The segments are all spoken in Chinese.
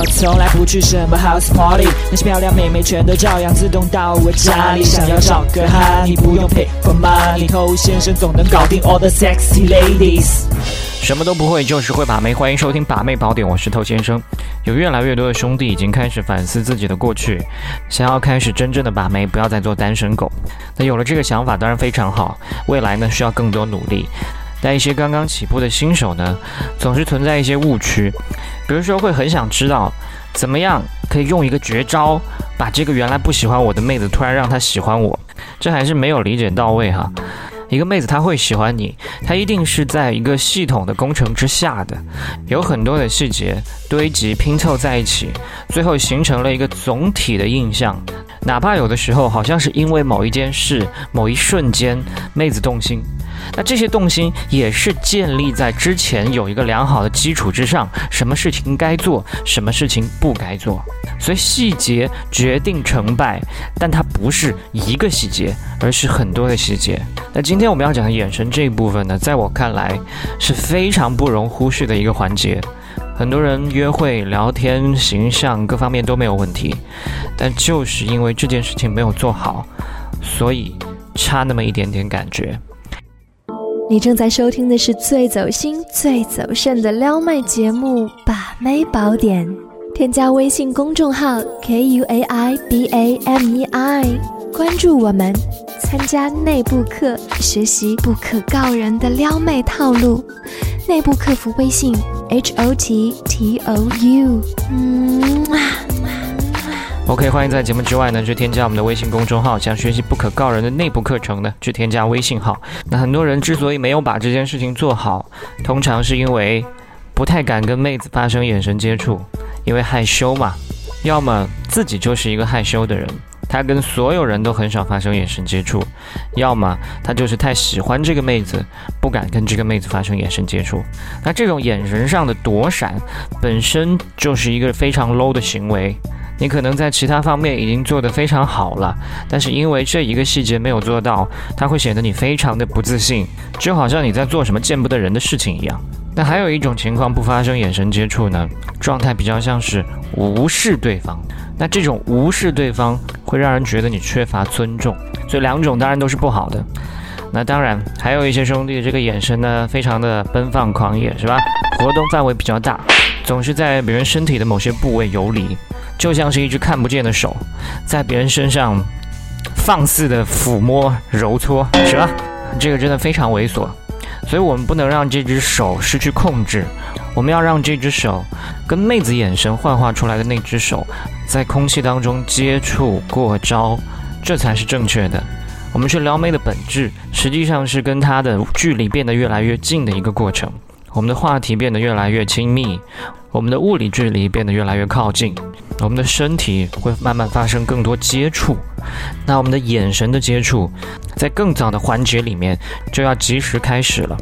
我从来不去什么 house party，那些漂亮妹妹全都照样自动到我家里。想要找个哈，你不用 pay for money，偷先生总能搞定 all the sexy ladies。什么都不会，就是会把妹。欢迎收听把妹宝典，我是透先生。有越来越多的兄弟已经开始反思自己的过去，想要开始真正的把妹，不要再做单身狗。那有了这个想法，当然非常好。未来呢，需要更多努力。但一些刚刚起步的新手呢，总是存在一些误区，比如说会很想知道，怎么样可以用一个绝招，把这个原来不喜欢我的妹子突然让她喜欢我，这还是没有理解到位哈。一个妹子她会喜欢你，她一定是在一个系统的工程之下的，有很多的细节堆积拼凑在一起，最后形成了一个总体的印象。哪怕有的时候好像是因为某一件事、某一瞬间，妹子动心。那这些动心也是建立在之前有一个良好的基础之上，什么事情该做，什么事情不该做，所以细节决定成败，但它不是一个细节，而是很多的细节。那今天我们要讲的眼神这一部分呢，在我看来是非常不容忽视的一个环节。很多人约会、聊天、形象各方面都没有问题，但就是因为这件事情没有做好，所以差那么一点点感觉。你正在收听的是最走心、最走肾的撩妹节目《把妹宝典》，添加微信公众号 k u a i b a m e i，关注我们，参加内部课，学习不可告人的撩妹套路。内部客服微信 h o t t o u，嗯。OK，欢迎在节目之外呢去添加我们的微信公众号，想学习不可告人的内部课程呢，去添加微信号。那很多人之所以没有把这件事情做好，通常是因为不太敢跟妹子发生眼神接触，因为害羞嘛。要么自己就是一个害羞的人，他跟所有人都很少发生眼神接触；要么他就是太喜欢这个妹子，不敢跟这个妹子发生眼神接触。那这种眼神上的躲闪，本身就是一个非常 low 的行为。你可能在其他方面已经做得非常好了，但是因为这一个细节没有做到，它会显得你非常的不自信，就好像你在做什么见不得人的事情一样。那还有一种情况不发生眼神接触呢，状态比较像是无视对方。那这种无视对方会让人觉得你缺乏尊重，所以两种当然都是不好的。那当然还有一些兄弟这个眼神呢，非常的奔放狂野，是吧？活动范围比较大，总是在别人身体的某些部位游离。就像是一只看不见的手，在别人身上放肆的抚摸揉搓，是吧？这个真的非常猥琐，所以我们不能让这只手失去控制，我们要让这只手跟妹子眼神幻化出来的那只手在空气当中接触过招，这才是正确的。我们去撩妹的本质，实际上是跟她的距离变得越来越近的一个过程，我们的话题变得越来越亲密，我们的物理距离变得越来越靠近。我们的身体会慢慢发生更多接触，那我们的眼神的接触，在更早的环节里面就要及时开始了。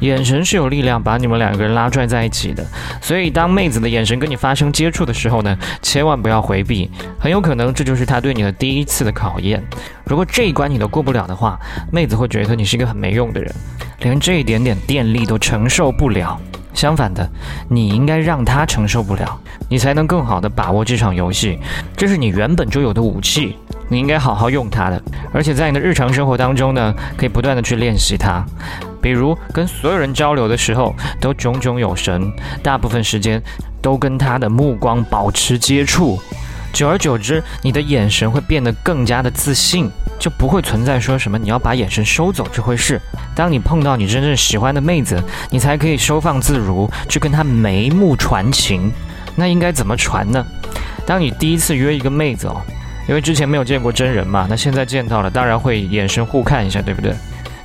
眼神是有力量把你们两个人拉拽在一起的，所以当妹子的眼神跟你发生接触的时候呢，千万不要回避，很有可能这就是她对你的第一次的考验。如果这一关你都过不了的话，妹子会觉得你是一个很没用的人，连这一点点电力都承受不了。相反的，你应该让他承受不了，你才能更好的把握这场游戏。这是你原本就有的武器，你应该好好用它的。而且在你的日常生活当中呢，可以不断的去练习它。比如跟所有人交流的时候都炯炯有神，大部分时间都跟他的目光保持接触。久而久之，你的眼神会变得更加的自信，就不会存在说什么你要把眼神收走这回事。当你碰到你真正喜欢的妹子，你才可以收放自如，去跟她眉目传情。那应该怎么传呢？当你第一次约一个妹子哦，因为之前没有见过真人嘛，那现在见到了，当然会眼神互看一下，对不对？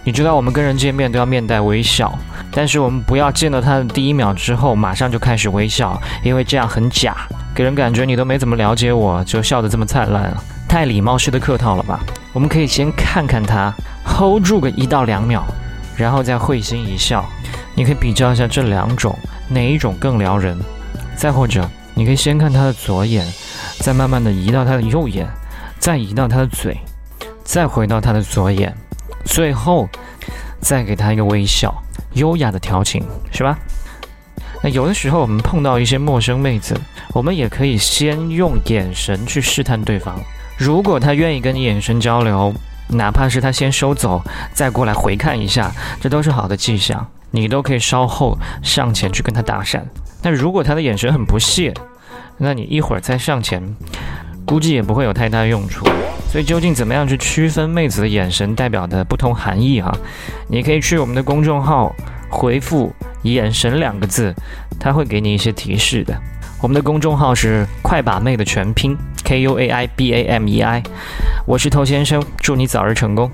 你知道我们跟人见面都要面带微笑，但是我们不要见到他的第一秒之后马上就开始微笑，因为这样很假。给人感觉你都没怎么了解我，就笑得这么灿烂，太礼貌式的客套了吧？我们可以先看看他，hold 住个一到两秒，然后再会心一笑。你可以比较一下这两种哪一种更撩人。再或者，你可以先看他的左眼，再慢慢的移到他的右眼，再移到他的嘴，再回到他的左眼，最后再给他一个微笑，优雅的调情，是吧？那有的时候我们碰到一些陌生妹子。我们也可以先用眼神去试探对方。如果他愿意跟你眼神交流，哪怕是他先收走，再过来回看一下，这都是好的迹象。你都可以稍后上前去跟他搭讪。但如果他的眼神很不屑，那你一会儿再上前，估计也不会有太大用处。所以究竟怎么样去区分妹子的眼神代表的不同含义哈？你可以去我们的公众号回复“眼神”两个字，它会给你一些提示的。我们的公众号是“快把妹”的全拼 K U A I B A M E I，我是头先生，祝你早日成功。